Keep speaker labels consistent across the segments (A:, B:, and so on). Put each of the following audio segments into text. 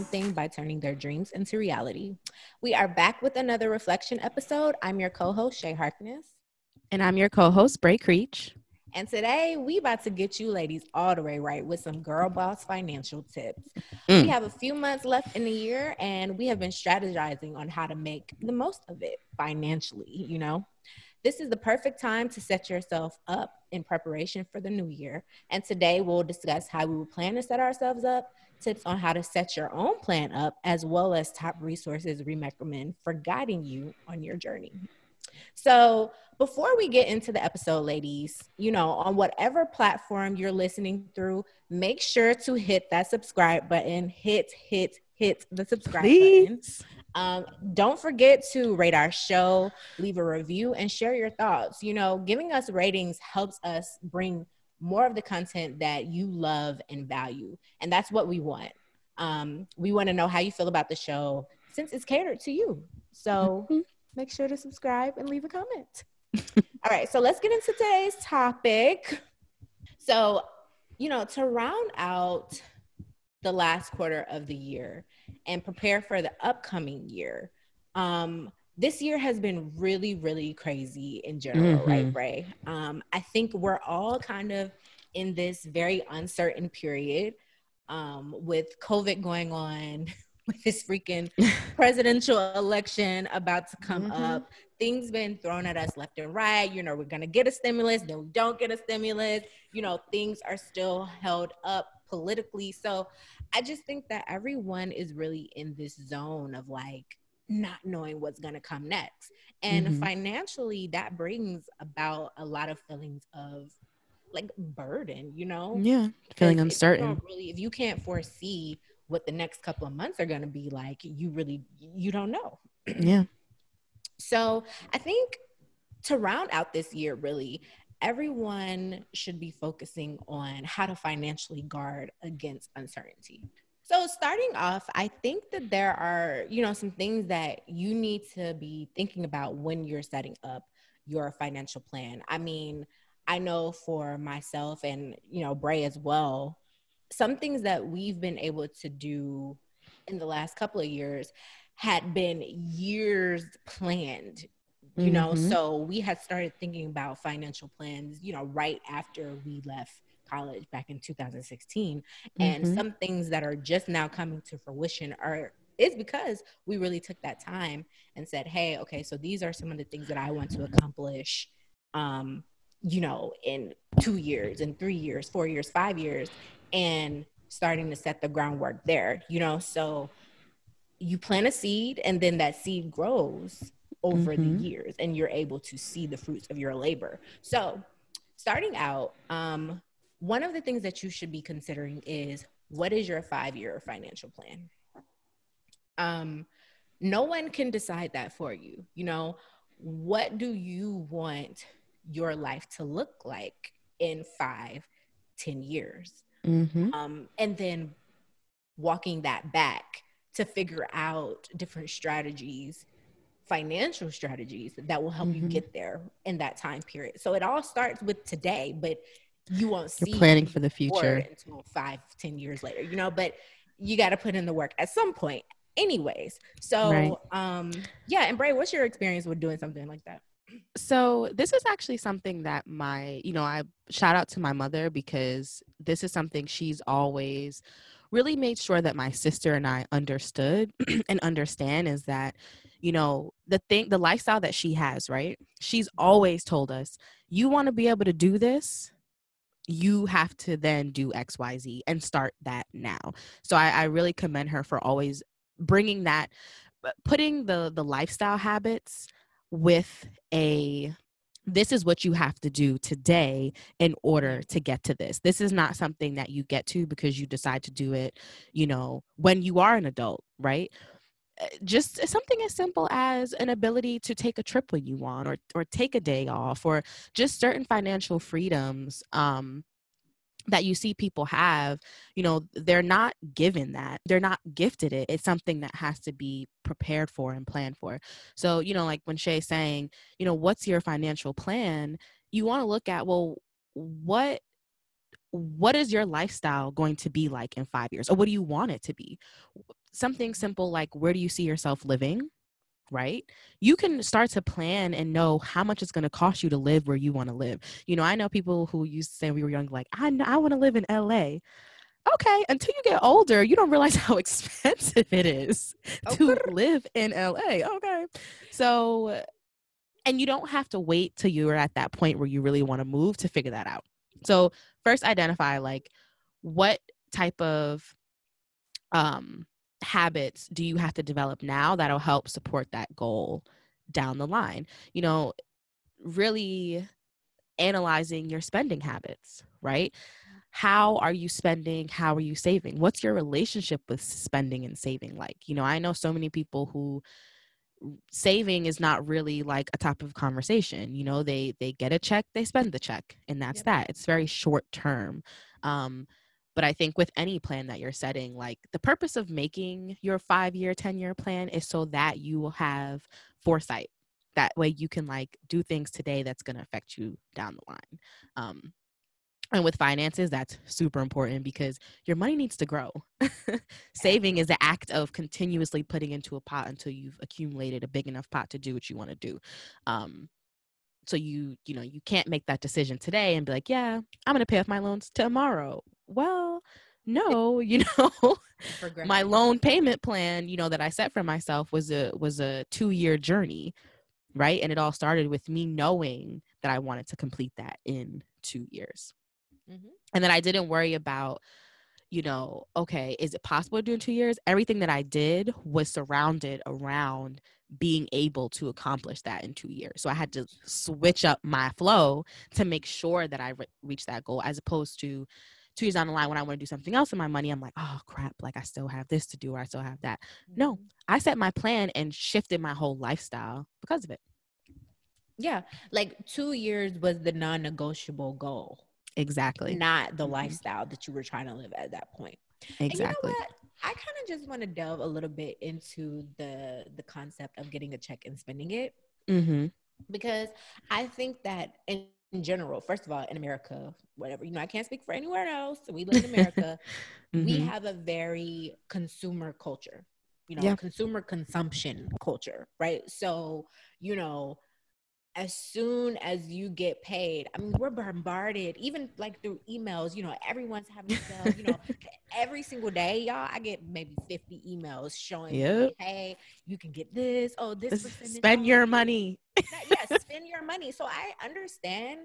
A: damn thing by turning their dreams into reality. We are back with another reflection episode. I'm your co-host Shay Harkness.
B: And I'm your co-host Bray Creech.
A: And today we about to get you ladies all the way right with some girl boss financial tips. Mm. We have a few months left in the year and we have been strategizing on how to make the most of it financially, you know. This is the perfect time to set yourself up in preparation for the new year. And today we'll discuss how we will plan to set ourselves up, tips on how to set your own plan up, as well as top resources we recommend for guiding you on your journey. So, before we get into the episode, ladies, you know, on whatever platform you're listening through, make sure to hit that subscribe button. Hit, hit, hit the subscribe Please. button. Um, don't forget to rate our show, leave a review, and share your thoughts. You know, giving us ratings helps us bring more of the content that you love and value. And that's what we want. Um, we want to know how you feel about the show since it's catered to you. So mm-hmm. make sure to subscribe and leave a comment. All right, so let's get into today's topic. So, you know, to round out the last quarter of the year and prepare for the upcoming year. Um, this year has been really, really crazy in general, mm-hmm. right, Bray? Um, I think we're all kind of in this very uncertain period um, with COVID going on, with this freaking presidential election about to come mm-hmm. up. Things been thrown at us left and right. You know, we're gonna get a stimulus, then we don't get a stimulus. You know, things are still held up politically. So I just think that everyone is really in this zone of like not knowing what's going to come next. And mm-hmm. financially, that brings about a lot of feelings of like burden, you know?
B: Yeah, feeling uncertain.
A: If really, if you can't foresee what the next couple of months are going to be like, you really you don't know.
B: yeah.
A: So I think to round out this year, really, everyone should be focusing on how to financially guard against uncertainty. So, starting off, I think that there are, you know, some things that you need to be thinking about when you're setting up your financial plan. I mean, I know for myself and, you know, Bray as well, some things that we've been able to do in the last couple of years had been years planned you mm-hmm. know so we had started thinking about financial plans you know right after we left college back in 2016 mm-hmm. and some things that are just now coming to fruition are is because we really took that time and said hey okay so these are some of the things that i want to accomplish um you know in two years in three years four years five years and starting to set the groundwork there you know so you plant a seed and then that seed grows over mm-hmm. the years and you're able to see the fruits of your labor. So, starting out, um, one of the things that you should be considering is what is your five year financial plan? Um, no one can decide that for you. You know, what do you want your life to look like in five, ten years? Mm-hmm. Um, and then walking that back to figure out different strategies financial strategies that will help mm-hmm. you get there in that time period. So it all starts with today, but you won't
B: You're see planning for the future
A: until five, ten years later, you know, but you got to put in the work at some point anyways. So, right. um, yeah. And Bray, what's your experience with doing something like that?
B: So this is actually something that my, you know, I shout out to my mother because this is something she's always really made sure that my sister and I understood and understand is that you know the thing the lifestyle that she has right she's always told us you want to be able to do this you have to then do xyz and start that now so I, I really commend her for always bringing that putting the the lifestyle habits with a this is what you have to do today in order to get to this. This is not something that you get to because you decide to do it, you know, when you are an adult, right? Uh, just something as simple as an ability to take a trip when you want or or take a day off or just certain financial freedoms um that you see people have you know they're not given that they're not gifted it it's something that has to be prepared for and planned for. So you know like when shay's saying you know what's your financial plan? you want to look at well what what is your lifestyle going to be like in five years? or what do you want it to be something simple like where do you see yourself living? Right? You can start to plan and know how much it's going to cost you to live where you want to live. You know, I know people who used to say we were young, like, I, I want to live in LA okay until you get older you don't realize how expensive it is okay. to live in la okay so and you don't have to wait till you're at that point where you really want to move to figure that out so first identify like what type of um habits do you have to develop now that'll help support that goal down the line? You know, really analyzing your spending habits, right? How are you spending? How are you saving? What's your relationship with spending and saving like? You know, I know so many people who saving is not really like a topic of conversation you know they they get a check they spend the check and that's yep. that it's very short term um but I think with any plan that you're setting, like the purpose of making your five year, 10 year plan is so that you will have foresight. That way you can like do things today that's going to affect you down the line. Um, and with finances, that's super important because your money needs to grow. Saving is the act of continuously putting into a pot until you've accumulated a big enough pot to do what you want to do. Um, so you you know you can't make that decision today and be like yeah i'm going to pay off my loans tomorrow. Well no you know my loan payment plan you know that i set for myself was a was a two year journey right? And it all started with me knowing that i wanted to complete that in two years. Mm-hmm. and then i didn't worry about you know okay is it possible to do in two years? Everything that i did was surrounded around being able to accomplish that in two years. So I had to switch up my flow to make sure that I re- reached that goal as opposed to two years down the line when I want to do something else with my money, I'm like, oh crap, like I still have this to do or I still have that. No, mm-hmm. I set my plan and shifted my whole lifestyle because of it.
A: Yeah. Like two years was the non negotiable goal.
B: Exactly.
A: Not the mm-hmm. lifestyle that you were trying to live at that point.
B: Exactly.
A: I kind of just want to delve a little bit into the the concept of getting a check and spending it. Mm-hmm. Because I think that in, in, general, first of all, in America, whatever, you know, I can't speak for anywhere else. We live in America. mm-hmm. We have a very consumer culture, you know, yeah. consumer consumption culture, right? So, you know, as soon as you get paid, I mean, we're bombarded, even like through emails, you know, everyone's having sales, you know, every single day, y'all, I get maybe 50 emails showing yep. me, hey, you can get this. Oh, this
B: spend your money.
A: yes, spend your money. So I understand.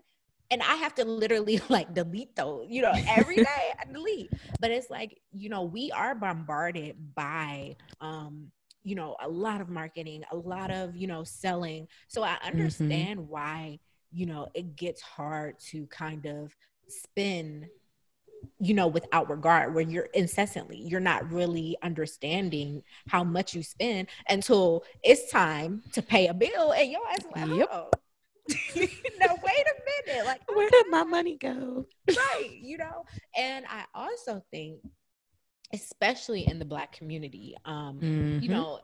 A: And I have to literally like delete those, you know, every day I delete. But it's like, you know, we are bombarded by um you know a lot of marketing a lot of you know selling so i mm-hmm. understand mm-hmm. why you know it gets hard to kind of spin you know without regard where you're incessantly you're not really understanding how much you spend until it's time to pay a bill and your ass like yep. oh no wait a minute like
B: where did my money go
A: right you know and i also think especially in the black community um mm-hmm. you know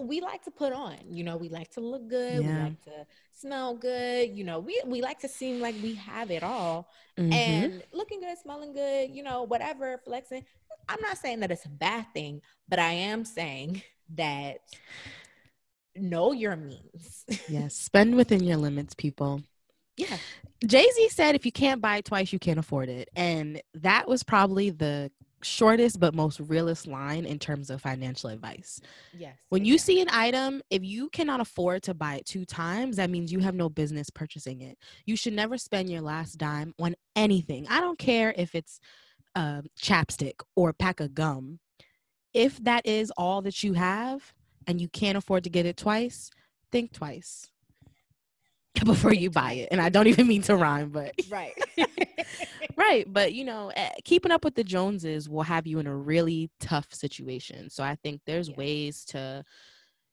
A: we like to put on you know we like to look good yeah. we like to smell good you know we we like to seem like we have it all mm-hmm. and looking good smelling good you know whatever flexing i'm not saying that it's a bad thing but i am saying that know your means
B: yes spend within your limits people
A: yeah.
B: Jay Z said, if you can't buy it twice, you can't afford it. And that was probably the shortest but most realist line in terms of financial advice.
A: Yes.
B: When you see an item, if you cannot afford to buy it two times, that means you have no business purchasing it. You should never spend your last dime on anything. I don't care if it's a chapstick or a pack of gum. If that is all that you have and you can't afford to get it twice, think twice before you buy it. And I don't even mean to rhyme, but
A: right.
B: right. But you know, eh, keeping up with the Joneses will have you in a really tough situation. So I think there's yeah. ways to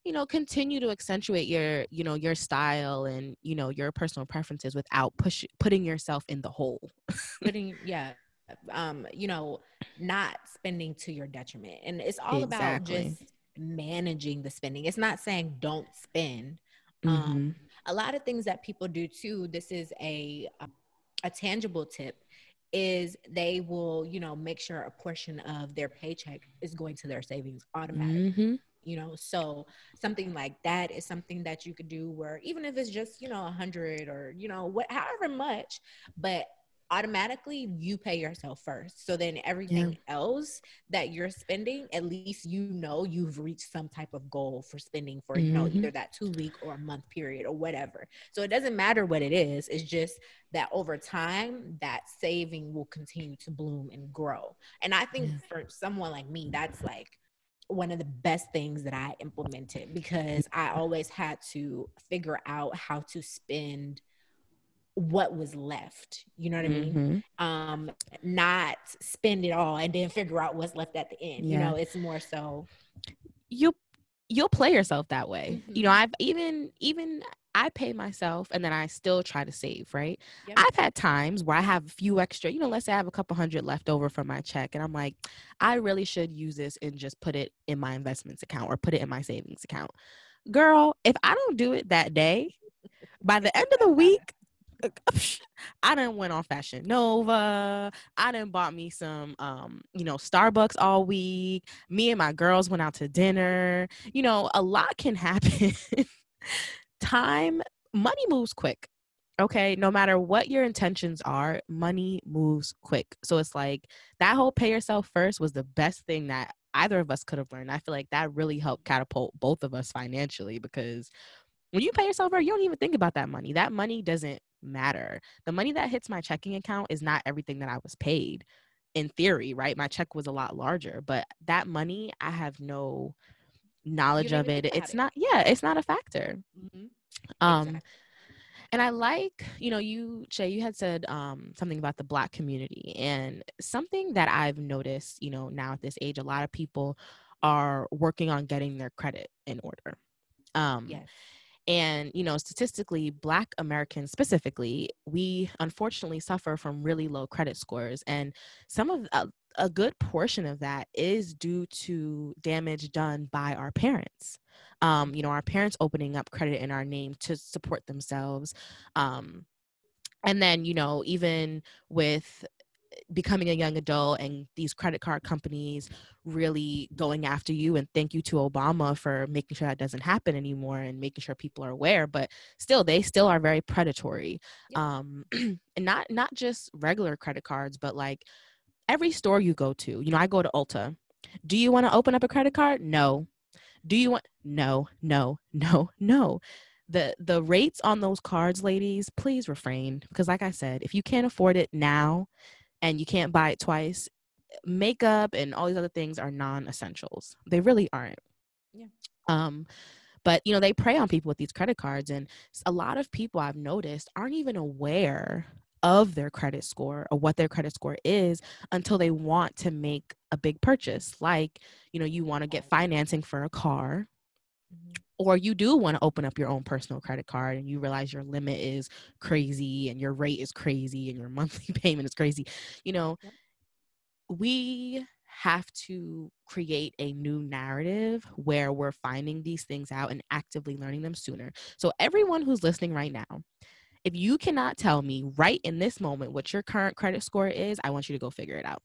B: you know continue to accentuate your you know your style and you know your personal preferences without push putting yourself in the hole
A: putting yeah um you know not spending to your detriment and it's all exactly. about just managing the spending it's not saying don't spend um, mm-hmm. Um a lot of things that people do too this is a a tangible tip is they will, you know, make sure a portion of their paycheck is going to their savings automatically. Mm-hmm. You know, so something like that is something that you could do where even if it's just, you know, a hundred or, you know, what however much, but automatically you pay yourself first. So then everything yeah. else that you're spending, at least you know you've reached some type of goal for spending for, mm-hmm. you know, either mm-hmm. that two week or a month period or whatever. So it doesn't matter what it is. It's just that over time, that saving will continue to bloom and grow. And I think yeah. for someone like me, that's like one of the best things that I implemented because I always had to figure out how to spend – what was left you know what mm-hmm. i mean mm-hmm. um not spend it all and then figure out what's left at the end yeah. you know it's more so
B: you you'll play yourself that way mm-hmm. you know i've even even I pay myself and then I still try to save, right? Yep. I've had times where I have a few extra, you know, let's say I have a couple hundred left over from my check and I'm like, I really should use this and just put it in my investments account or put it in my savings account. Girl, if I don't do it that day, by the end of the week, I didn't went on Fashion Nova. I didn't bought me some, um, you know, Starbucks all week. Me and my girls went out to dinner. You know, a lot can happen. Time, money moves quick. Okay, no matter what your intentions are, money moves quick. So it's like that whole pay yourself first was the best thing that either of us could have learned. I feel like that really helped catapult both of us financially because when you pay yourself first, you don't even think about that money. That money doesn't matter. The money that hits my checking account is not everything that I was paid in theory, right? My check was a lot larger, but that money, I have no knowledge of it. It's not, yeah, it's not a factor. Mm-hmm. Um, exactly. And I like, you know, you, Shay, you had said um, something about the Black community. And something that I've noticed, you know, now at this age, a lot of people are working on getting their credit in order. Um, yes. And, you know, statistically, Black Americans specifically, we unfortunately suffer from really low credit scores. And some of a, a good portion of that is due to damage done by our parents. Um, you know, our parents opening up credit in our name to support themselves. Um, and then, you know, even with becoming a young adult and these credit card companies really going after you and thank you to obama for making sure that doesn't happen anymore and making sure people are aware but still they still are very predatory. Um and not not just regular credit cards but like every store you go to you know i go to ulta. Do you want to open up a credit card? No. Do you want no no no no. The the rates on those cards ladies please refrain because like i said if you can't afford it now and you can't buy it twice, makeup and all these other things are non-essentials. They really aren't. Yeah. Um but you know they prey on people with these credit cards and a lot of people I've noticed aren't even aware of their credit score or what their credit score is until they want to make a big purchase like you know you want to get financing for a car mm-hmm. or you do want to open up your own personal credit card and you realize your limit is crazy and your rate is crazy and your monthly payment is crazy you know we have to create a new narrative where we're finding these things out and actively learning them sooner. So everyone who's listening right now if you cannot tell me right in this moment what your current credit score is i want you to go figure it out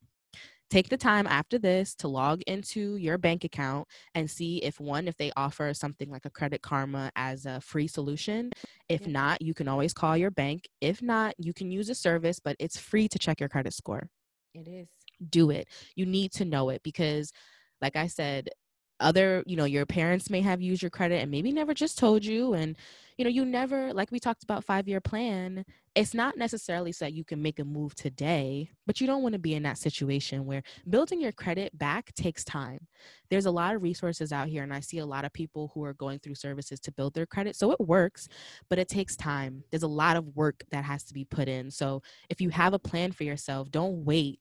B: take the time after this to log into your bank account and see if one if they offer something like a credit karma as a free solution. If yeah. not you can always call your bank. If not you can use a service but it's free to check your credit score.
A: It is.
B: Do it. You need to know it because like i said other you know your parents may have used your credit and maybe never just told you and you know you never like we talked about five year plan it's not necessarily so that you can make a move today but you don't want to be in that situation where building your credit back takes time. There's a lot of resources out here and i see a lot of people who are going through services to build their credit so it works but it takes time. There's a lot of work that has to be put in so if you have a plan for yourself don't wait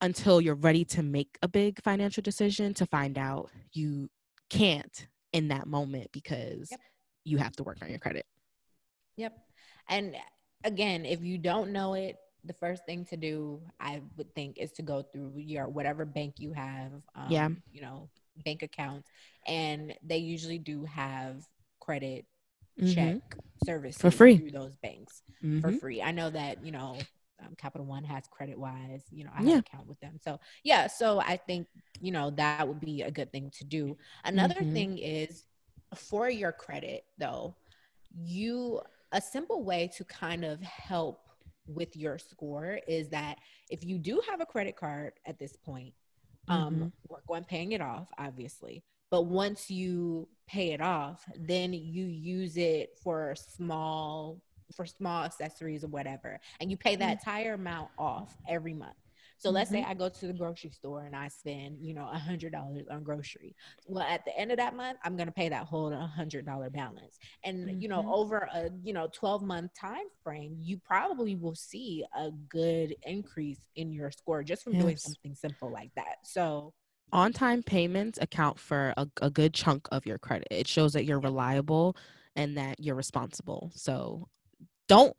B: until you're ready to make a big financial decision to find out you can't in that moment because yep. you have to work on your credit.
A: Yep. And again, if you don't know it, the first thing to do, I would think, is to go through your whatever bank you have. Um, yeah. You know, bank accounts, and they usually do have credit mm-hmm. check services
B: for free
A: through those banks mm-hmm. for free. I know that you know um, Capital One has Credit Wise. You know, I have yeah. an account with them. So yeah, so I think you know that would be a good thing to do. Another mm-hmm. thing is for your credit though, you a simple way to kind of help with your score is that if you do have a credit card at this point, um, mm-hmm. work on paying it off, obviously. But once you pay it off, then you use it for small for small accessories or whatever, and you pay that mm-hmm. entire amount off every month. So mm-hmm. let's say mm-hmm. I go to the grocery store and I spend, you know, a hundred dollars on grocery. Well, at the end of that month, I'm gonna pay that whole hundred dollar balance. And mm-hmm. you know, mm-hmm. over a you know 12 month time frame, you probably will see a good increase in your score just from yes. doing something simple like that. So
B: on time payments account for a, a good chunk of your credit. It shows that you're reliable and that you're responsible. So don't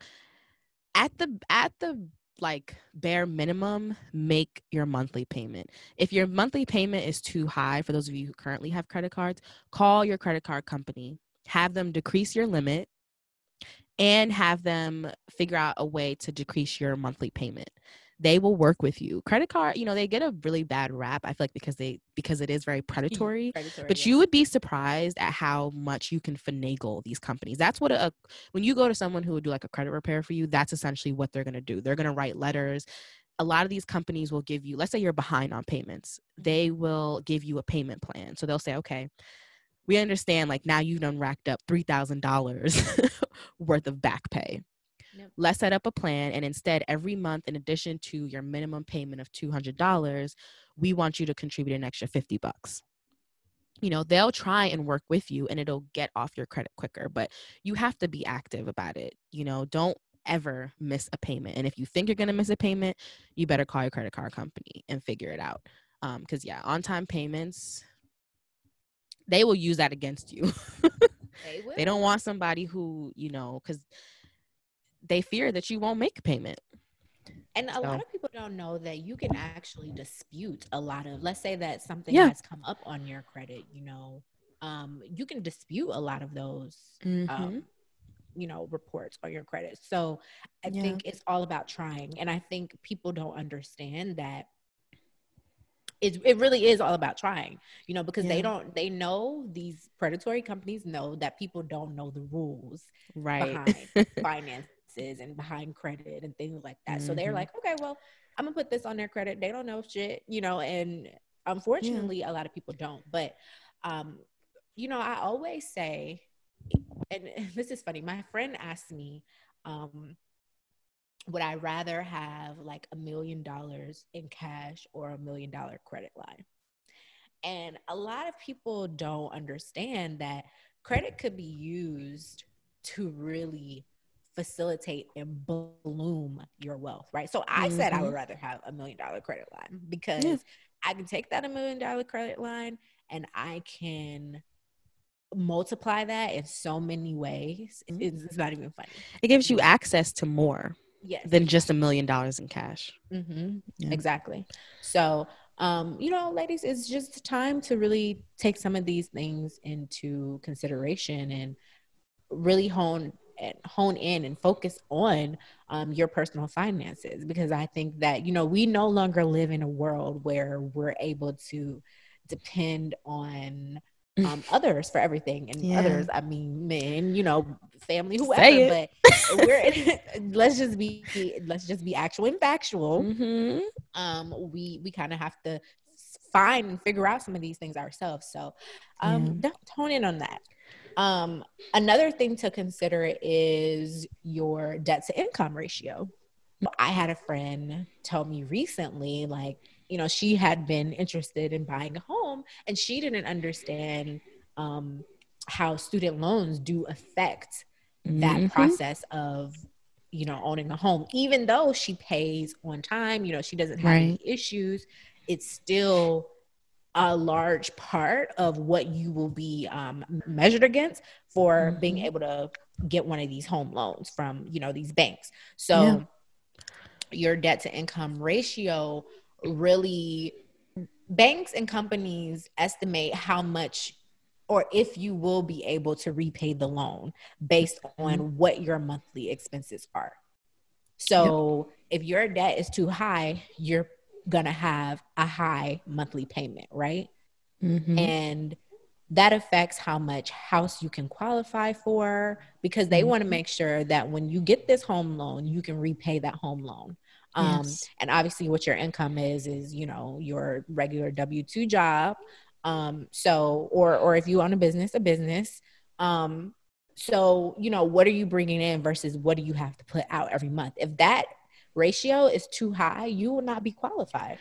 B: at the at the like bare minimum make your monthly payment. If your monthly payment is too high for those of you who currently have credit cards call your credit card company. Have them decrease your limit and have them figure out a way to decrease your monthly payment they will work with you. Credit card, you know, they get a really bad rap. I feel like because they because it is very predatory. predatory but yes. you would be surprised at how much you can finagle these companies. That's what a when you go to someone who would do like a credit repair for you, that's essentially what they're going to do. They're going to write letters. A lot of these companies will give you, let's say you're behind on payments, they will give you a payment plan. So they'll say, okay, we understand like now you've done racked up $3,000 worth of back pay Let's set up a plan. And instead, every month, in addition to your minimum payment of $200, we want you to contribute an extra 50 bucks. You know, they'll try and work with you and it'll get off your credit quicker, but you have to be active about it. You know, don't ever miss a payment. And if you think you're going to miss a payment, you better call your credit card company and figure it out. Because, um, yeah, on time payments, they will use that against you. they, they don't want somebody who, you know, because they fear that you won't make a payment.
A: And a so. lot of people don't know that you can actually dispute a lot of, let's say that something yeah. has come up on your credit, you know, um, you can dispute a lot of those, mm-hmm. um, you know, reports on your credit. So I yeah. think it's all about trying. And I think people don't understand that it, it really is all about trying, you know, because yeah. they don't, they know these predatory companies know that people don't know the rules
B: right
A: behind finance and behind credit and things like that. Mm-hmm. So they're mm-hmm. like, okay, well, I'm gonna put this on their credit. They don't know shit, you know, and unfortunately yeah. a lot of people don't. But um, you know, I always say, and this is funny, my friend asked me, um, would I rather have like a million dollars in cash or a million dollar credit line? And a lot of people don't understand that credit could be used to really facilitate and bloom your wealth, right? So I mm-hmm. said I would mm-hmm. rather have a million dollar credit line because yeah. I can take that a million dollar credit line and I can multiply that in so many ways. Mm-hmm. It's, it's, not even funny.
B: It gives you access to more yes. than just a million dollars in cash.
A: Mm-hmm. Yeah. Exactly. So, um, you know, ladies, it's just time to really take some of these things into consideration and really hone and hone in and focus on um, your personal finances because I think that, you know, we no longer live in a world where we're able to depend on um, others for everything and yeah. others i mean men you know family whoever but we're let's just be let's just be actual and factual mm-hmm. um we we kind of have to find and figure out some of these things ourselves so um yeah. don't tone in on that um, another thing to consider is your debt to income ratio. I had a friend tell me recently, like, you know, she had been interested in buying a home and she didn't understand um, how student loans do affect that mm-hmm. process of, you know, owning a home. Even though she pays on time, you know, she doesn't have right. any issues, it's still a large part of what you will be um, measured against for mm-hmm. being able to get one of these home loans from you know these banks so yeah. your debt to income ratio really banks and companies estimate how much or if you will be able to repay the loan based on mm-hmm. what your monthly expenses are So yep. if your debt is too high, you're going to have a high monthly payment, right? Mm-hmm. And that affects how much house you can qualify for because they mm-hmm. want to make sure that when you get this home loan, you can repay that home loan. Um, yes. And obviously, what your income is is you know your regular W two job. Um, so or or if you own a business, a business. Um, so you know what are you bringing in versus what do you have to put out every month? If that ratio is too high, you will not be qualified.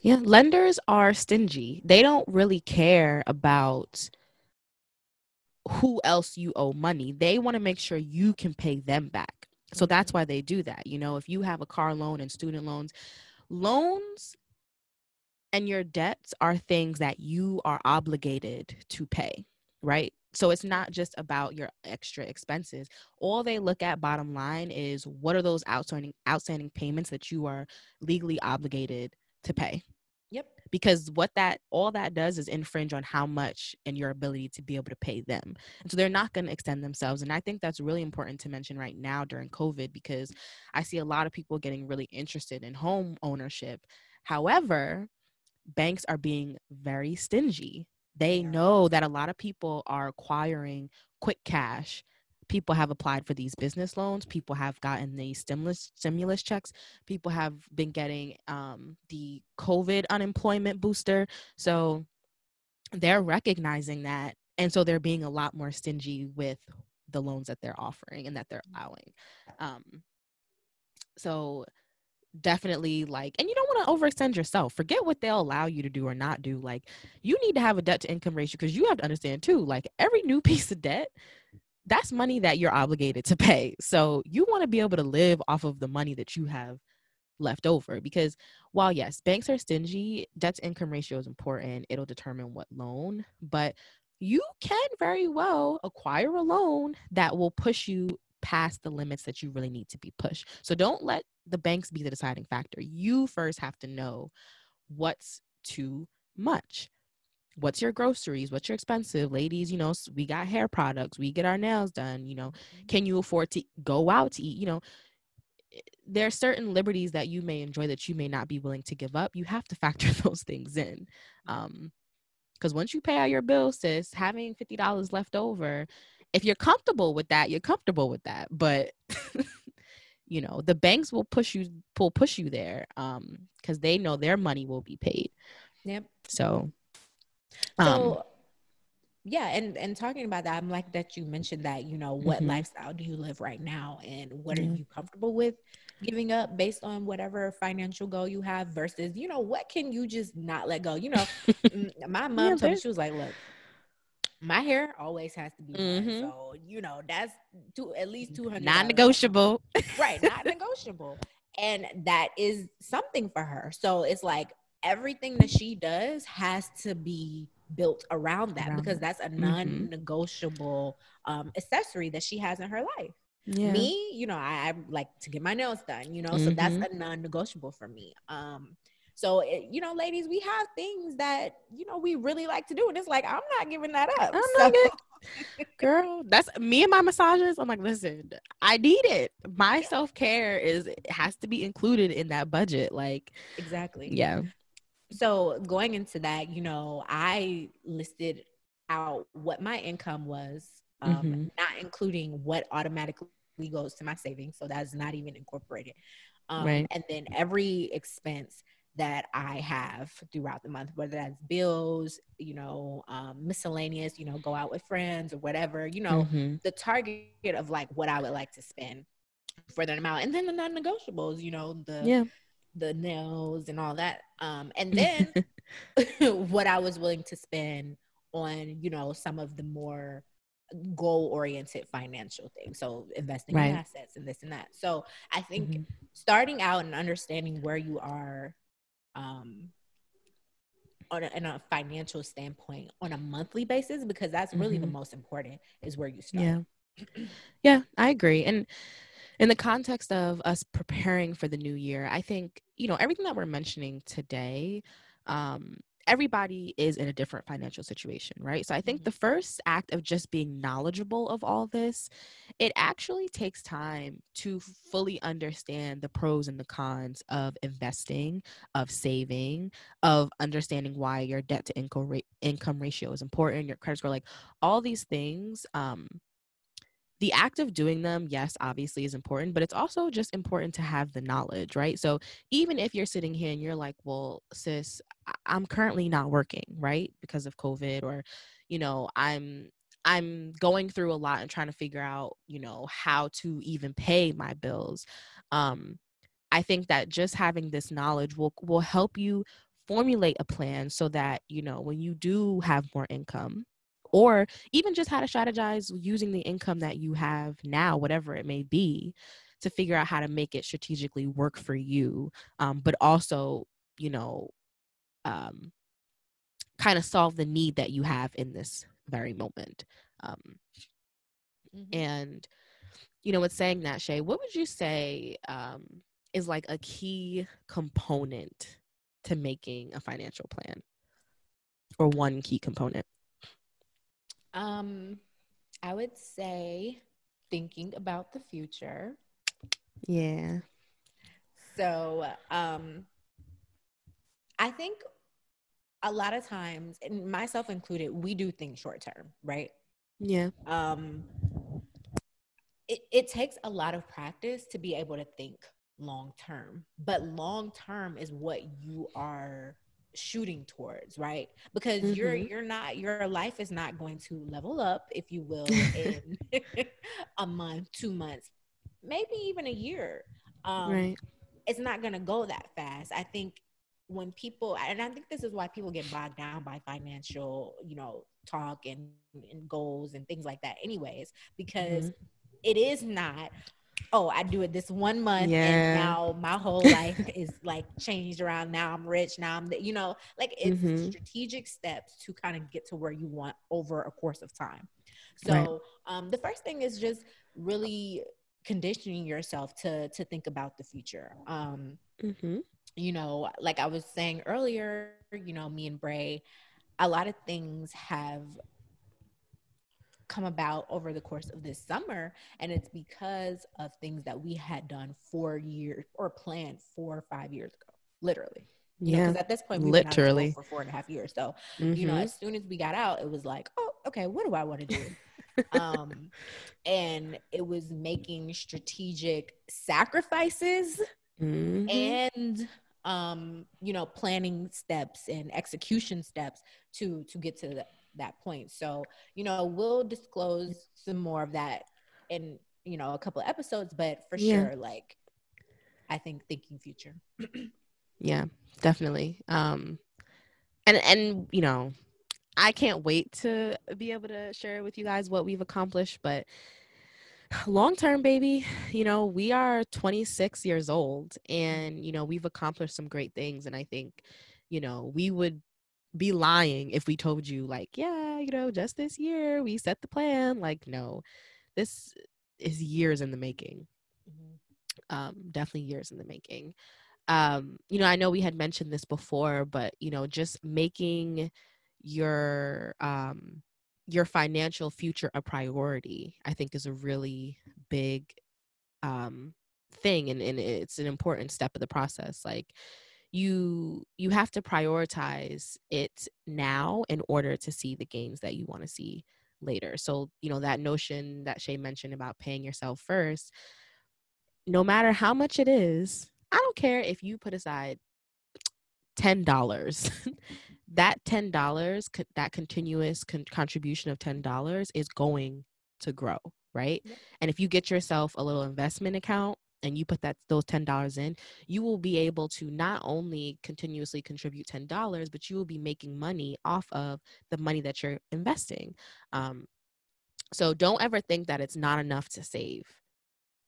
B: Yeah, lenders are stingy. They don't really care about who else you owe money. They want to make sure you can pay them back. So that's mm-hmm. why they do that. You know, if you have a car loan and student loans, loans and your debts are things that you are obligated to pay, right? So it's not just about your extra expenses. All they look at bottom line is what are those outstanding outstanding payments that you are legally obligated to pay.
A: Yep.
B: Because what that all that does is infringe on how much and your ability to be able to pay them. And so they're not going to extend themselves. And I think that's really important to mention right now during COVID because I see a lot of people getting really interested in home ownership. However, banks are being very stingy. They know that a lot of people are acquiring quick cash. People have applied for these business loans. People have gotten the stimulus stimulus checks. People have been getting um, the covid unemployment booster. So they're recognizing that and so they're being a lot more stingy with the loans that they're offering and that they're allowing. Um, so definitely like and you don't want to overextend yourself forget what they'll allow you to do or not do like you need to have a debt to income ratio because you have to understand too like every new piece of debt that's money that you're obligated to pay. So you want to be able to live off of the money that you have left over because while yes, banks are stingy, debt to income ratio is important. It'll determine what loan, but you can very well acquire a loan that will push you past the limits that you really need to be pushed. So don't let the banks be the deciding factor. You first have to know what's too much. What's your groceries? What's your expensive? Ladies you know we got hair products. We get our nails done you know. Mm-hmm. can you afford to go out to eat? You know there are certain liberties that you may enjoy that you may not be willing to give up. You have to factor those things in. Um because once you pay out your bills sis having $50 left over if you're comfortable with that you're comfortable with that but you know the banks will push you pull push you there um because they know their money will be paid
A: yep
B: so
A: so um, yeah, and and talking about that, I'm like that you mentioned that, you know, what mm-hmm. lifestyle do you live right now and what are you comfortable with giving up based on whatever financial goal you have versus, you know, what can you just not let go? You know, my mom yeah, told me she was like, look, my hair always has to be mm-hmm. so you know that's two at least 200
B: non-negotiable
A: right not negotiable and that is something for her so it's like everything that she does has to be built around that around because that's a mm-hmm. non-negotiable um, accessory that she has in her life. Yeah. Me, you know, I, I, like to get my nails done, you know, mm-hmm. so that's mm-hmm. a non-negotiable for me. Um, so it, you know, ladies, we have things that you know we really like to do, and it's like I'm not giving that up. I'm so. not
B: getting, girl. That's me and my massages. I'm like, listen, I need it. My self care is has to be included in that budget. Like,
A: exactly.
B: Yeah
A: so going into that, you know, I listed out what my income was, um, mm-hmm. not including what automatically goes to my savings. So that's not even incorporated. Um, right. And then every expense that I have throughout the month, whether that's bills, you know, um, miscellaneous, you know, go out with friends or whatever, you know, mm-hmm. the target of like what I would like to spend for that amount. And then the non negotiables, you know, the yeah the nails and all that. Um, and then what I was willing to spend on, you know, some of the more goal oriented financial things. So investing right. in assets and this and that. So I think mm-hmm. starting out and understanding where you are um, on a, in a financial standpoint on a monthly basis, because that's really mm-hmm. the most important is where you start.
B: Yeah. yeah, I agree. And in the context of us preparing for the new year, I think, you know, everything that we're mentioning today, um, everybody is in a different financial situation, right? So I think mm-hmm. the first act of just being knowledgeable of all this, it actually takes time to fully understand the pros and the cons of investing, of saving, of understanding why your debt to income income ratio is important, your credit score, like all these things. Um, the act of doing them, yes, obviously is important, but it's also just important to have the knowledge, right? So even if you're sitting here and you're like, well, sis, I'm currently not working, right? Because of COVID or, you know, I'm I'm going through a lot and trying to figure out, you know, how to even pay my bills. Um, I think that just having this knowledge will will help you formulate a plan so that, you know, when you do have more income, or even just how to strategize using the income that you have now, whatever it may be, to figure out how to make it strategically work for you, um, but also, you know, um, kind of solve the need that you have in this very moment. Um, mm-hmm. And, you know, with saying that, Shay, what would you say um, is like a key component to making a financial plan or one key component?
A: Um, I would say thinking about the future.
B: Yeah.
A: So, um, I think a lot of times, and myself included, we do things short term, right?
B: Yeah.
A: Um, it, it takes a lot of practice to be able to think long term, but long term is what you are shooting towards right because mm-hmm. you're you're not your life is not going to level up if you will in a month two months maybe even a year um right. it's not going to go that fast i think when people and i think this is why people get bogged down by financial you know talk and, and goals and things like that anyways because mm-hmm. it is not oh, I do it this one month yeah. and now my whole life is like changed around. Now I'm rich. Now I'm, the, you know, like it's mm-hmm. strategic steps to kind of get to where you want over a course of time. So right. um, the first thing is just really conditioning yourself to to think about the future. Um, mm-hmm. You know, like I was saying earlier, you know, me and Bray, a lot of things have come about over the course of this summer and it's because of things that we had done four years or planned four or five years ago literally yeah because at this point we literally for four and a half years so mm-hmm. you know mm-hmm. as soon as we got out it was like oh okay what do i want to do um and it was making strategic sacrifices mm-hmm. and um you know planning steps and execution steps to to get to the, that point. So, you know, we'll disclose some more of that in, you know, a couple of episodes, but for yeah. sure, like, I think thinking future.
B: yeah, definitely. Um, and, and, you know, I can't wait to be able to share with you guys what we've accomplished, but long term baby you know we are 26 years old and you know we've accomplished some great things and i think you know we would be lying if we told you like yeah you know just this year we set the plan like no this is years in the making mm-hmm. um definitely years in the making um you know i know we had mentioned this before but you know just making your um your financial future a priority i think is a really big um thing and, and it's an important step of the process like you you have to prioritize it now in order to see the gains that you want to see later. So you know that notion that shay mentioned about paying yourself first no matter how much it is i don't care if you put aside $10 that $10 that continuous con- contribution of $10 is going to grow right? And if you get yourself a little investment account and you put that those $10 in you will be able to not only continuously contribute $10 but you will be making money off of the money that you're investing um, so don't ever think that it's not enough to save.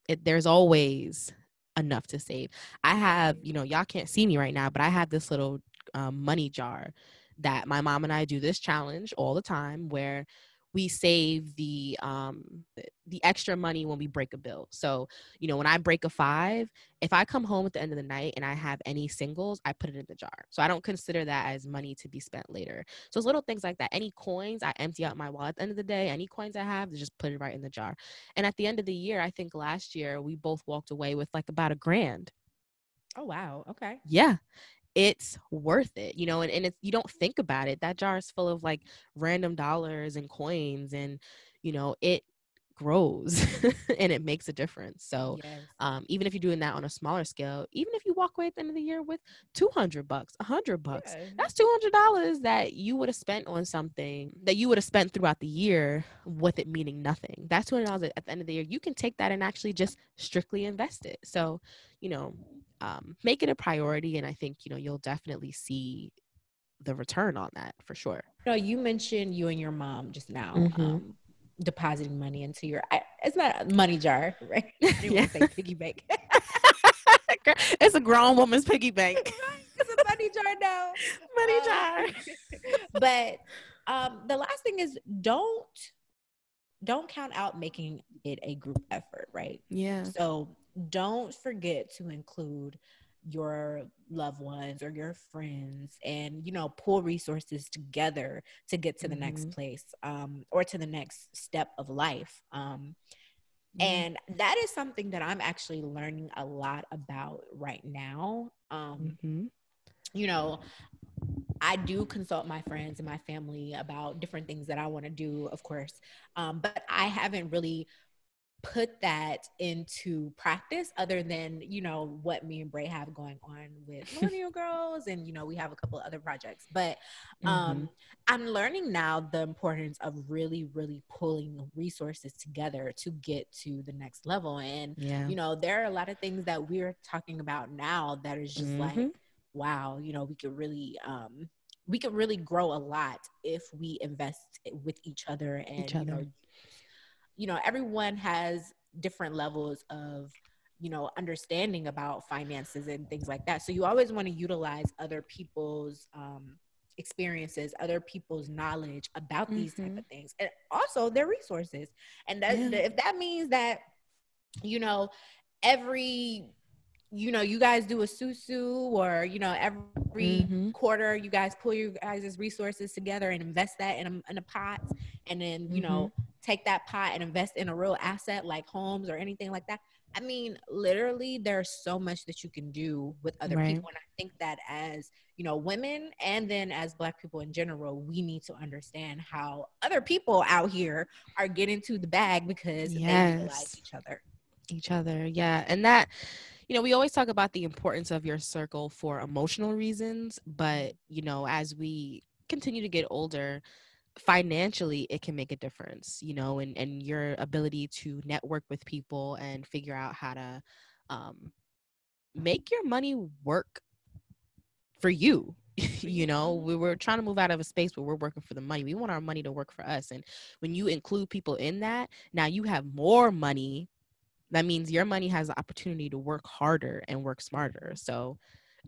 B: It, there's always enough to save. I have you know y'all can't see me right now but i have this little um, money jar that my mom and i do this challenge all the time where we save the um the extra money when we break a bill. So, you know, when I break a 5, if I come home at the end of the night and I have any singles, I put it in the jar. So I don't consider that as money to be spent later. So it's little things like that. Any coins, I empty out my wallet at the end of the day. Any coins I have, just put it right in the jar. And at the end of the year, I think last year we both walked away with like about a grand.
A: Oh wow. Okay.
B: Yeah it's worth it, you know, and, and it's you don't think about it. That jar is full of like random dollars and coins and you know, it grows and it makes a difference. So yes. um, even if you're doing that on a smaller scale, even if you walk away at the end of the year with 200 bucks, 100 bucks, yeah. that's $200 that you would have spent on something that you would have spent throughout the year with it meaning nothing. That's $200 at the end of the year. You can take that and actually just strictly invest it. So, you know, um, make it a priority. And I think, you know, you'll definitely see the return on that for sure.
A: you No, you mentioned you and your mom just now. Mm-hmm. Um, depositing money into your it's not a money jar, right? I didn't yeah. say piggy bank.
B: it's a grown woman's piggy bank.
A: it's a money jar now.
B: Money um, jar.
A: but um the last thing is don't don't count out making it a group effort, right?
B: Yeah.
A: So don't forget to include your loved ones or your friends and you know pull resources together to get to the mm-hmm. next place um, or to the next step of life um, mm-hmm. and that is something that i'm actually learning a lot about right now um, mm-hmm. you know I do consult my friends and my family about different things that I want to do, of course, um, but I haven't really put that into practice other than you know what me and Bray have going on with millennial girls and you know we have a couple of other projects but um mm-hmm. I'm learning now the importance of really really pulling resources together to get to the next level and yeah. you know there are a lot of things that we're talking about now that is just mm-hmm. like wow you know we could really um we could really grow a lot if we invest with each other and each other. you know you know everyone has different levels of you know understanding about finances and things like that so you always want to utilize other people's um, experiences other people's knowledge about these mm-hmm. type of things and also their resources and that yeah. if that means that you know every you know, you guys do a susu or, you know, every mm-hmm. quarter you guys pull your guys' resources together and invest that in a, in a pot and then, you mm-hmm. know, take that pot and invest in a real asset like homes or anything like that. I mean, literally, there's so much that you can do with other right. people. And I think that as, you know, women and then as Black people in general, we need to understand how other people out here are getting to the bag because yes. they utilize each other.
B: Each other. Yeah. And that, you know, we always talk about the importance of your circle for emotional reasons, but, you know, as we continue to get older, financially it can make a difference you know and and your ability to network with people and figure out how to um make your money work for you you know? we were trying to move out of a space where we're working for the money. We want our money to work for us and when you include people in that now you have more money. That means your money has the opportunity to work harder and work smarter. So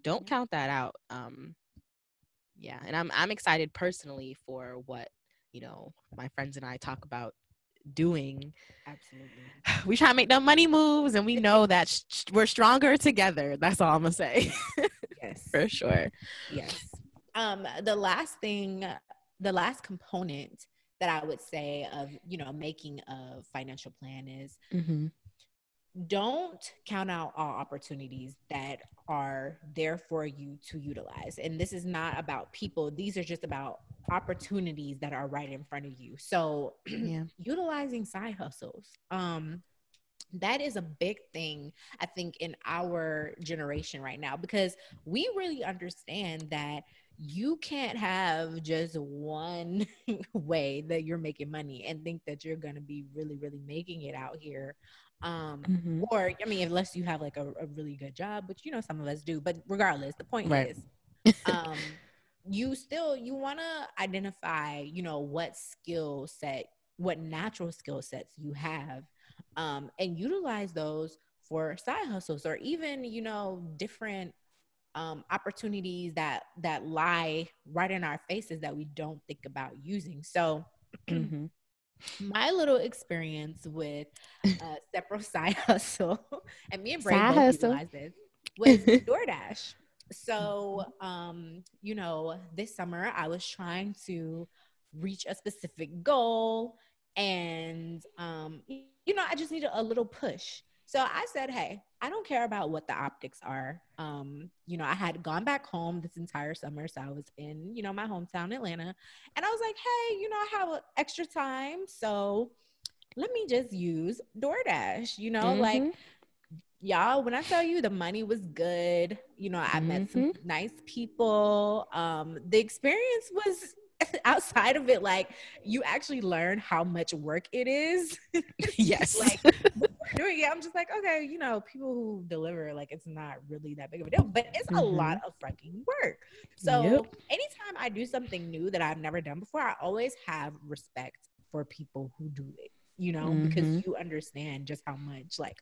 B: don't count that out um yeah and i'm i'm excited personally for what you know my friends and i talk about doing.
A: Absolutely.
B: We try to make them money moves and we know that sh- we're stronger together. That's all i'm gonna say.
A: Yes.
B: For sure.
A: Yes. Um the last thing the last component that i would say of you know making a financial plan is mm-hmm don't count out all opportunities that are there for you to utilize. And this is not about people, these are just about opportunities that are right in front of you. So, yeah. utilizing side hustles. Um that is a big thing I think in our generation right now because we really understand that you can't have just one way that you're making money and think that you're going to be really really making it out here um mm-hmm. or i mean unless you have like a, a, really good job which you know some of us do but regardless the point right. is um you still you want to identify you know what skill set what natural skill sets you have um and utilize those for side hustles or even you know different um, opportunities that that lie right in our faces that we don't think about using so mm-hmm my little experience with uh, separate side hustle, and me and Bray
B: Side
A: both
B: hustle.
A: utilized this, was DoorDash. So, um, you know, this summer I was trying to reach a specific goal, and um, you know, I just needed a little push. So I said, hey, I don't care about what the optics are. Um, you know, I had gone back home this entire summer. So I was in, you know, my hometown, Atlanta. And I was like, hey, you know, I have extra time. So let me just use DoorDash, you know, like
B: Mhm.
A: y'all when i tell you the money was good you know i met some nice people um the experience was outside of it like you actually learn how much work it is
B: yes.
A: like doing it i'm just like okay you know people who deliver like it's not really that big of a deal but it's a
B: Mhm.
A: lot of fucking work so
B: Yep.
A: anytime i do something new that i've never done before i always have respect for people who do it you know because
B: Mhm.
A: you understand just how much like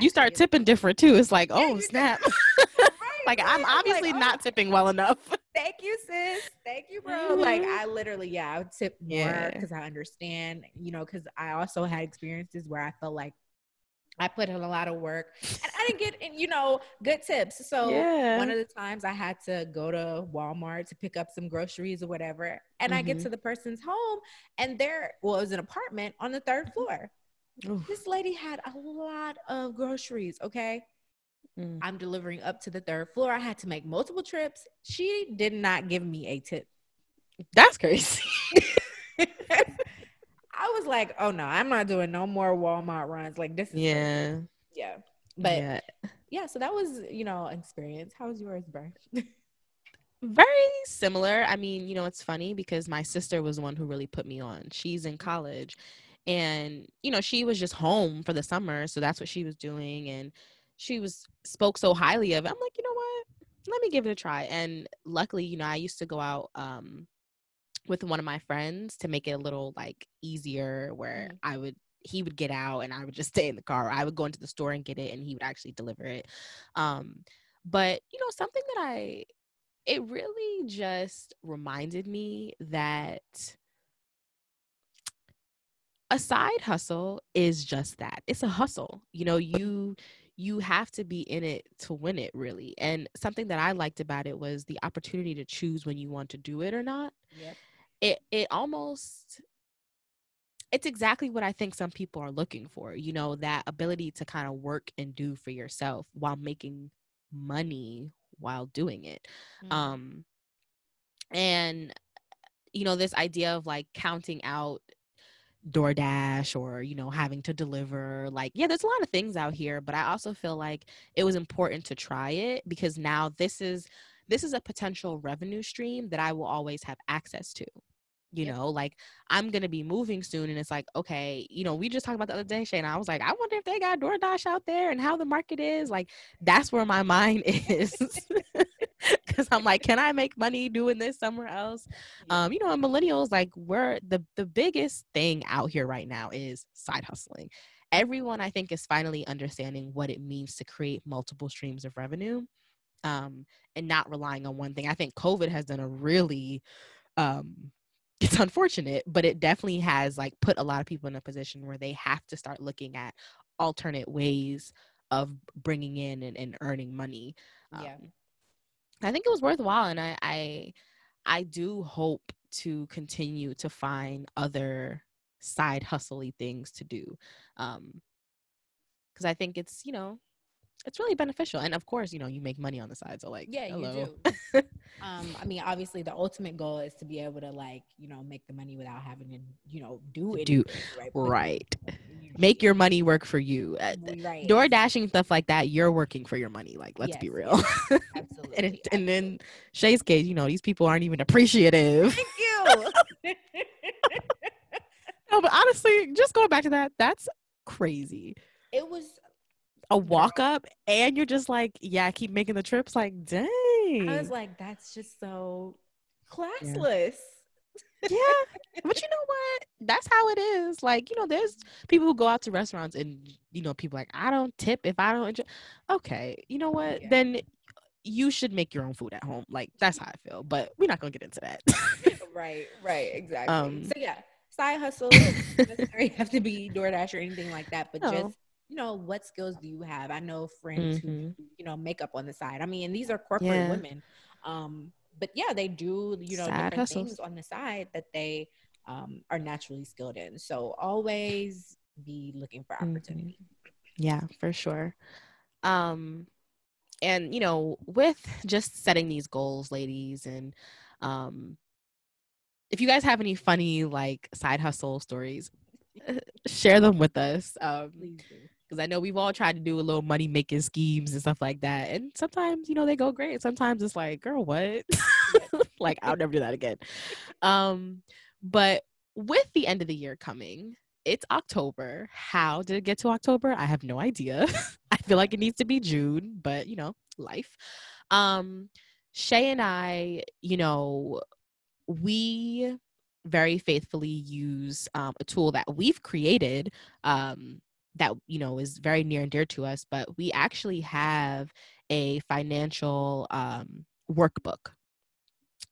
B: you start
A: actually is-
B: tipping different too. It's like,
A: Yeah,
B: oh snap. Like. I'm
A: like,
B: obviously
A: oh,
B: not tipping well enough.
A: Thank you, sis. Thank you, bro. Like
B: Mhm.
A: I literally, yeah, I would tip more
B: Yeah.
A: because I understand, you know, because I also had experiences where I felt like I put in a lot of work and I didn't get, you know, good tips. So
B: Yeah.
A: one of the times I had to go to Walmart to pick up some groceries or whatever, and I get
B: Mhm.
A: to the person's home, and there well, it was an apartment on the third floor.
B: Oof.
A: This lady had a lot of groceries. Okay.
B: Mm.
A: I'm delivering up to the third floor. I had to make multiple trips. She did not give me a tip.
B: That's crazy.
A: I was like, oh no, I'm not doing no more Walmart runs. Like this is crazy.
B: yeah.
A: yeah. But yeah.
B: yeah.
A: so that was, you know, experience. How was yours, bro?
B: Very similar. I mean, you know, it's funny because my sister was the one who really put me on. She's in college and, you know, she was just home for the summer. So that's what she was doing. And she was spoke so highly of it. I'm like, you know what? Let me give it a try. And luckily, you know, I used to go out um with one of my friends to make it a little like easier where
A: Mhm.
B: I would he would get out and I would just stay in the car. I would go into the store and get it and he would actually deliver it. Um but you know something that I it really just reminded me that a side hustle is just that it's a hustle you know you you have to be in it to win it really and something that i liked about it was the opportunity to choose when you want to do it or not
A: Yep.
B: It it almost it's exactly what i think some people are looking for you know that ability to kind of work and do for yourself while making money while doing it
A: Mhm.
B: um and you know this idea of like counting out DoorDash or you know having to deliver like yeah there's a lot of things out here but I also feel like it was important to try it because now this is this is a potential revenue stream that I will always have access to you know like I'm to be moving soon and it's like okay you know we just talked about the other day Shane I was like I wonder if they got DoorDash out there and how the market is like that's where my mind is. Cuz I'm like can I make money doing this somewhere else? Um you know and millennials like we're the the biggest thing out here right now is side hustling. Everyone i think is finally understanding what it means to create multiple streams of revenue um and not relying on one thing i think covid has done a really um it's unfortunate but it definitely has like put a lot of people in a position where they have to start looking at alternate ways of bringing in and, and earning money
A: Yeah.
B: um, i think it was worthwhile and i i I do hope to continue to find other side hustly things to do. Um because I think it's, you know, it's really beneficial. And of course, you know, you make money on the side. So like
A: Yeah,
B: hello.
A: you do. um, I mean, obviously, the ultimate goal is to be able to like, you know, make the money without having to, you know, do it.
B: Do-
A: right.
B: right. Make your money work for you. Uh,
A: right.
B: Door dashing stuff like that, you're working for your money. Like, let's be
A: Yes,
B: real.
A: Absolutely.
B: and it, and then. Shay's case, you know, these people aren't even appreciative.
A: thank you.
B: no, but honestly, just going back to that, that's crazy.
A: it was.
B: A walk up and you're just like, yeah, I keep making the trips. Like, dang.
A: I was like, that's just so classless.
B: yeah. But you know what? That's how it is. Like, you know, there's people who go out to restaurants and, you know, people like, I don't tip if I don't enjoy. Okay. You know what?
A: Yeah.
B: Then you should make your own food at home. Like, that's how I feel. But we're not going to get into that.
A: right. Right. Exactly.
B: Um,
A: so yeah. side hustle doesn't have to be DoorDash or anything like that, but
B: No.
A: just you know, what skills do you have? I know friends who
B: Mhm.
A: do, you know makeup on the side. I mean, these are corporate
B: Yeah.
A: women. Um, but yeah, they do you know
B: Side
A: different
B: hustles.
A: things on the side that they um, are naturally skilled in. So always be looking for
B: Mhm.
A: opportunity.
B: Yeah, for sure. Um and you know, with just setting these goals, ladies, and um if you guys have any funny like side hustle stories, share them with us. Um
A: Please do.
B: Because I know we've all tried to do a little money making schemes and stuff like that. And sometimes, you know, they go great. Sometimes it's like, girl, what? like, I'll never do that again. Um, but with the end of the year coming, it's October. How did it get to October? I have no idea. I feel like it needs to be June, but you know, life. Um, Shay and I, you know, we very faithfully use um, a tool that we've created um, that you know is very near and dear to us but we actually have a financial um, workbook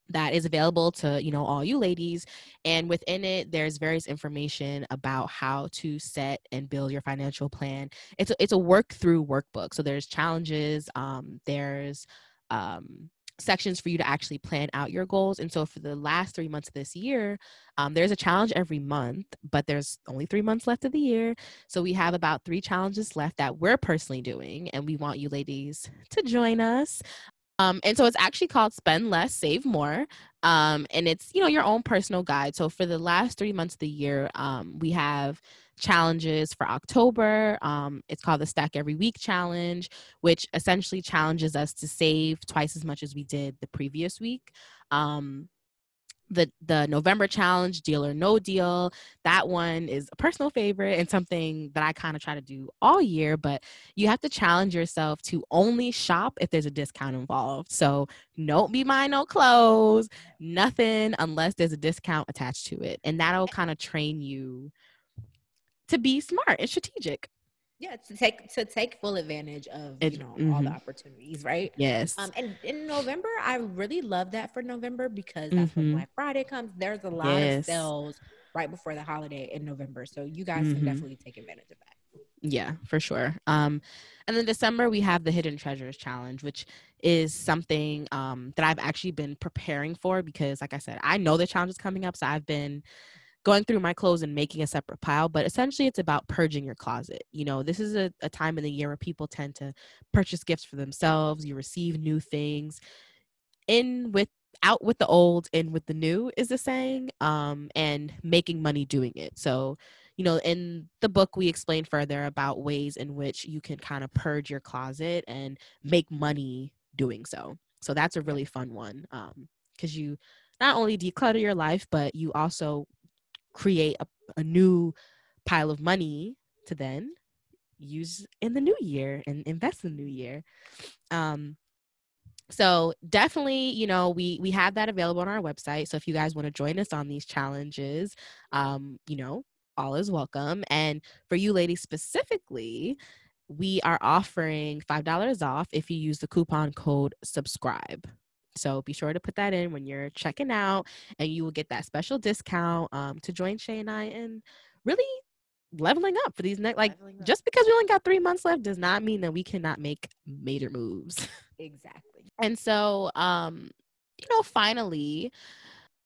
B: that is available to you know all you ladies and within it there's various information about how to set and build your financial plan. It's a, it's a work through workbook so there's challenges um, there's um, sections for you to actually plan out your goals and so for the last three months of this year um, there's a challenge every month but there's only three months left of the year so we have about three challenges left that we're personally doing and we want you ladies to join us um, and so it's actually called Spend Less, Save More. Um, and it's, you know, your own personal guide. So for the last three months of the year, um, we have challenges for October. Um, it's called the Stack Every Week Challenge, which essentially challenges us to save twice as much as we did the previous week. Um, the the November challenge, deal or no deal, that one is a personal favorite and something that I kind of try to do all year. But you have to challenge yourself to only shop if there's a discount involved. So don't be buying no clothes, nothing unless there's a discount attached to it, and that'll kind of train you to be smart and strategic.
A: Yeah, to take to take full advantage of you know all the
B: mhm.
A: opportunities, right?
B: Yes.
A: Um, and in November, I really love that for November because that's when
B: Mhm.
A: Black Friday comes. There's a lot
B: Yes.
A: of sales right before the holiday in November, so you guys
B: Mhm.
A: can definitely take advantage of that.
B: Yeah, for sure. Um, and then December we have the Hidden Treasures Challenge, which is something um, that I've actually been preparing for because, like I said, I know the challenge is coming up, so I've been going through my clothes and making a separate pile. But essentially, it's about purging your closet. You know, this is a, a time in the year where people tend to purchase gifts for themselves. You receive new things. In with out with the old, in with the new is the saying. Um, and making money doing it. So you know, in the book, we explain further about ways in which you can kind of purge your closet and make money doing so. So that's a really fun one because you not only declutter your life, but you also create a, a new pile of money to then use in the new year and invest in the new year. Um, so definitely, you know, we we have that available on our website. So if you guys want to join us on these challenges, um, you know, all is welcome. And for you ladies specifically, we are offering $5 off if you use the coupon code subscribe. So be sure to put that in when you're checking out, and you will get that special discount um, to join Shay and I in really leveling up for these next. Like, just because we only got three months left does not mean that we cannot make major moves.
A: Exactly.
B: And so, um, you know, finally,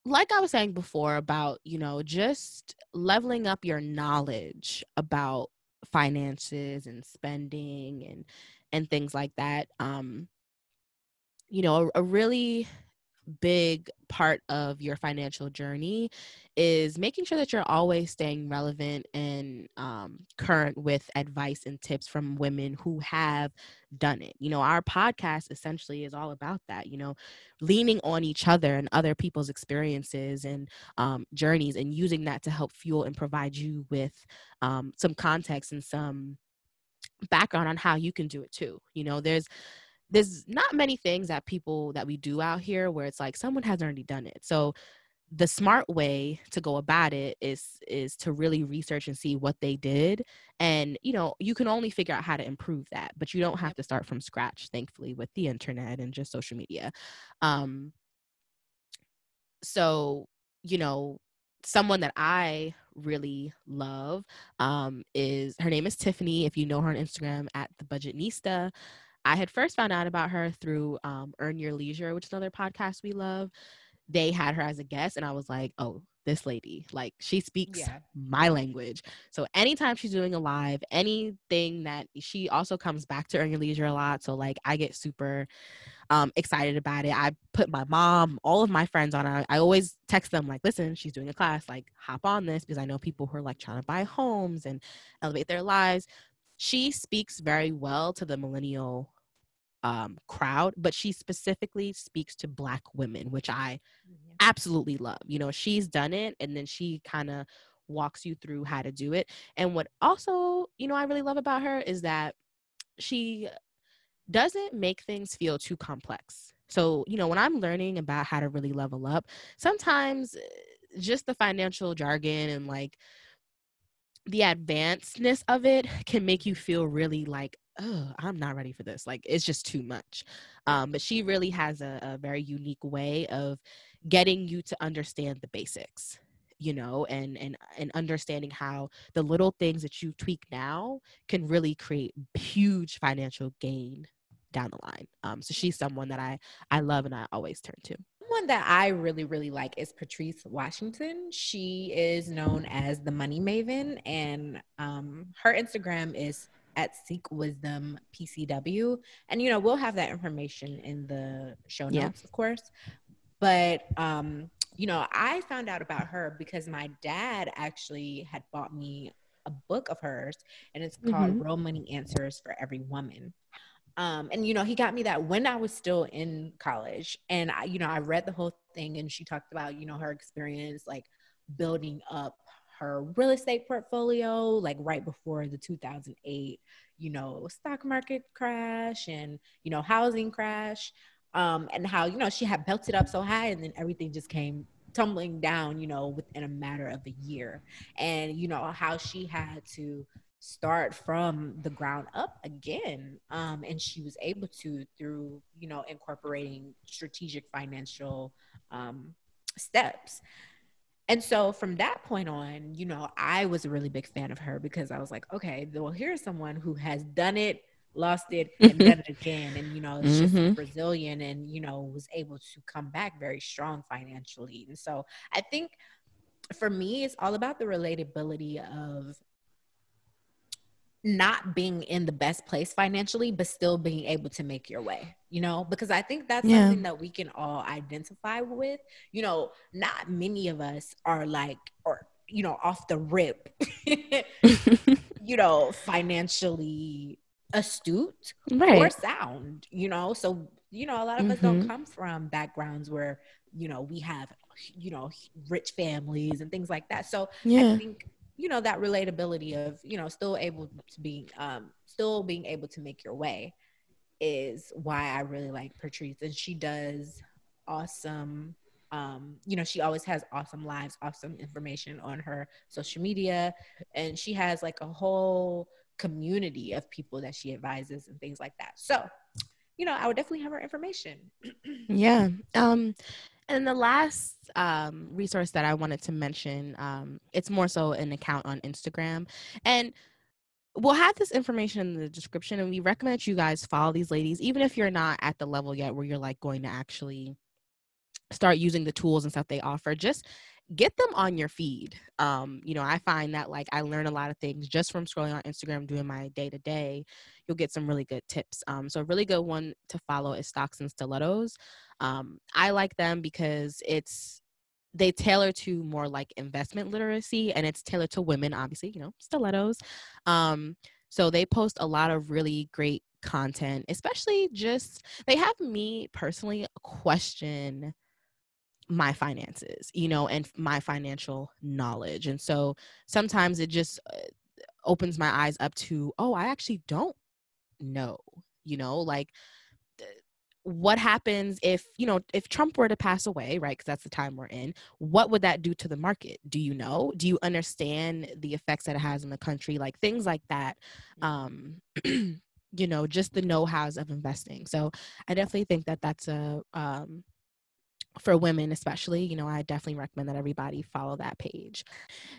B: like I was saying before about, you know, just leveling up your knowledge about finances and spending and and things like that. Um, you know, a, a really big part of your financial journey is making sure that you're always staying relevant and um, current with advice and tips from women who have done it. You know, our podcast essentially is all about that, you know, leaning on each other and other people's experiences and um, journeys and using that to help fuel and provide you with um, some context and some background on how you can do it too. You know, there's there's not many things that people that we do out here where it's like someone has already done it. So the smart way to go about it is is to really research and see what they did and you know you can only figure out how to improve that but you don't have to start from scratch thankfully with the internet and just social media um so you know someone that I really love um, is her name is Tiffany. If you know her on Instagram at the Budgetnista, I had first found out about her through um, Earn Your Leisure, which is another podcast we love. They had her as a guest, and I was like, oh, this lady, like she speaks yeah. my language. So anytime she's doing a live, anything that she also comes back to Earn Your Leisure a lot. So like I get super um, excited about it. I put my mom, all of my friends on. I, I always text them like, listen, she's doing a class, like hop on this because I know people who are like trying to buy homes and elevate their lives she speaks very well to the millennial um, crowd, but she specifically speaks to Black women, which I mm-hmm. absolutely love. You know, she's done it and then she kind of walks you through how to do it. And what also, you know, I really love about her is that she doesn't make things feel too complex. So, you know, when I'm learning about how to really level up, sometimes eh, just the financial jargon and like the advancedness of it can make you feel really like oh i'm not ready for this. Like it's just too much. Um, but she really has a, a very unique way of getting you to understand the basics you know and and and understanding how the little things that you tweak now can really create huge financial gain down the line. Um so she's someone that i i love and i always turn to
A: one that I really, really like is Patrice Washington. She is known as the Money Maven, and um, her Instagram is at Seek Wisdom PCW. And, you know, we'll have that information in the show notes, yeah. of course. But, um, you know, I found out about her because my dad actually had bought me a book of hers, and it's called mm-hmm. Real Money Answers for Every Woman. Um, and you know, he got me that when I was still in college, and I, you know, I read the whole thing, and she talked about you know her experience like building up her real estate portfolio, like right before the 2008, you know, stock market crash and you know housing crash, um, and how you know she had built it up so high, and then everything just came tumbling down, you know, within a matter of a year, and you know how she had to start from the ground up again um, and she was able to through you know incorporating strategic financial um, steps. And so from that point on you know i was a really big fan of her because i was like okay well here's someone who has done it lost it and done it again. And you know it's mm-hmm. just brazilian and you know was able to come back very strong financially. And so i think for me it's all about the relatability of not being in the best place financially, but still being able to make your way, you know, because I think that's yeah. something that we can all identify with. You know, not many of us are like, or, you know, off the rip, you know, financially astute right. or sound, you know. So, you know, a lot of mm-hmm. us don't mm-hmm. come from backgrounds where, you know, we have, you know, rich families and things like that. So yeah. I think you know that relatability of you know still able to be um still being able to make your way is why I really like Patrice and she does awesome um you know she always has awesome lives awesome information on her social media and she has like a whole community of people that she advises and things like that. So you know I would definitely have her information.
B: Yeah um and the last um, resource that I wanted to mention, um, it's more so an account on Instagram. And we'll have this information in the description. And we recommend that you guys follow these ladies, even if you're not at the level yet where you're like going to actually start using the tools and stuff they offer. Just get them on your feed. Um, you know, I find that like I learn a lot of things just from scrolling on Instagram, doing my day to day. You'll get some really good tips. Um, so a really good one to follow is Stocks and Stilettos. Um, I like them because it's they tailor to more like investment literacy and it's tailored to women, obviously, you know, stilettos. Um, so they post a lot of really great content, especially just they have me personally question my finances, you know, and my financial knowledge. And so sometimes it just uh, opens my eyes up to, oh, I actually don't know, you know, like what happens if you know if trump were to pass away right because that's the time we're in what would that do to the market? Do you know? Do you understand the effects that it has in the country? Like things like that um you know just the know-hows of investing so i definitely think that that's a um for women especially you know i definitely recommend that everybody follow that page.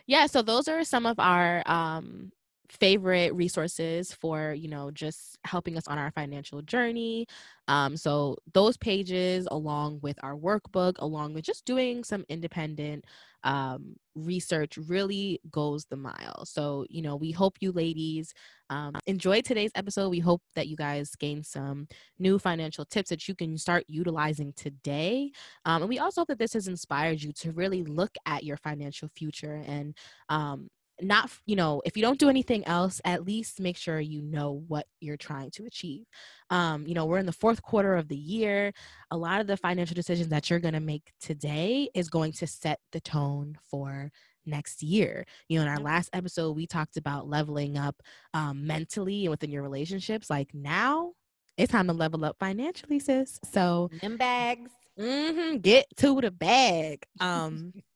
B: Yeah so those are some of our um favorite resources for you know just helping us on our financial journey. Um, so those pages along with our workbook along with just doing some independent um, research really goes the mile. So you know we hope you ladies um, enjoyed today's episode. We hope that you guys gain some new financial tips that you can start utilizing today. Um, and we also hope that this has inspired you to really look at your financial future and um, not you know if you don't do anything else at least make sure you know what you're trying to achieve. Um, you know we're in the fourth quarter of the year. A lot of the financial decisions that you're going to make today is going to set the tone for next year. You know in our last episode we talked about leveling up um, mentally and within your relationships. Like now it's time to level up financially sis. So
A: them bags.
B: Mm-hmm, get to the bag. Um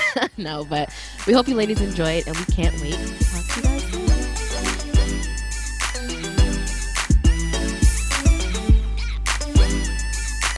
B: no, but we hope you ladies enjoy it and we can't wait to talk to you